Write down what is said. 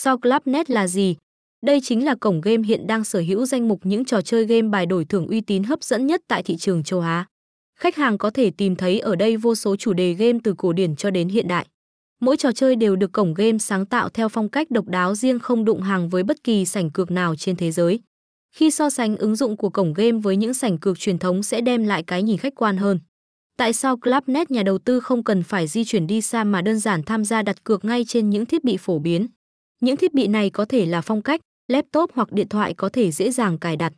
So Clubnet là gì? Đây chính là cổng game hiện đang sở hữu danh mục những trò chơi game bài đổi thưởng uy tín hấp dẫn nhất tại thị trường châu Á. Khách hàng có thể tìm thấy ở đây vô số chủ đề game từ cổ điển cho đến hiện đại. Mỗi trò chơi đều được cổng game sáng tạo theo phong cách độc đáo riêng không đụng hàng với bất kỳ sảnh cược nào trên thế giới. Khi so sánh ứng dụng của cổng game với những sảnh cược truyền thống sẽ đem lại cái nhìn khách quan hơn. Tại sao Clubnet nhà đầu tư không cần phải di chuyển đi xa mà đơn giản tham gia đặt cược ngay trên những thiết bị phổ biến? Những thiết bị này có thể là phong cách, laptop hoặc điện thoại có thể dễ dàng cài đặt.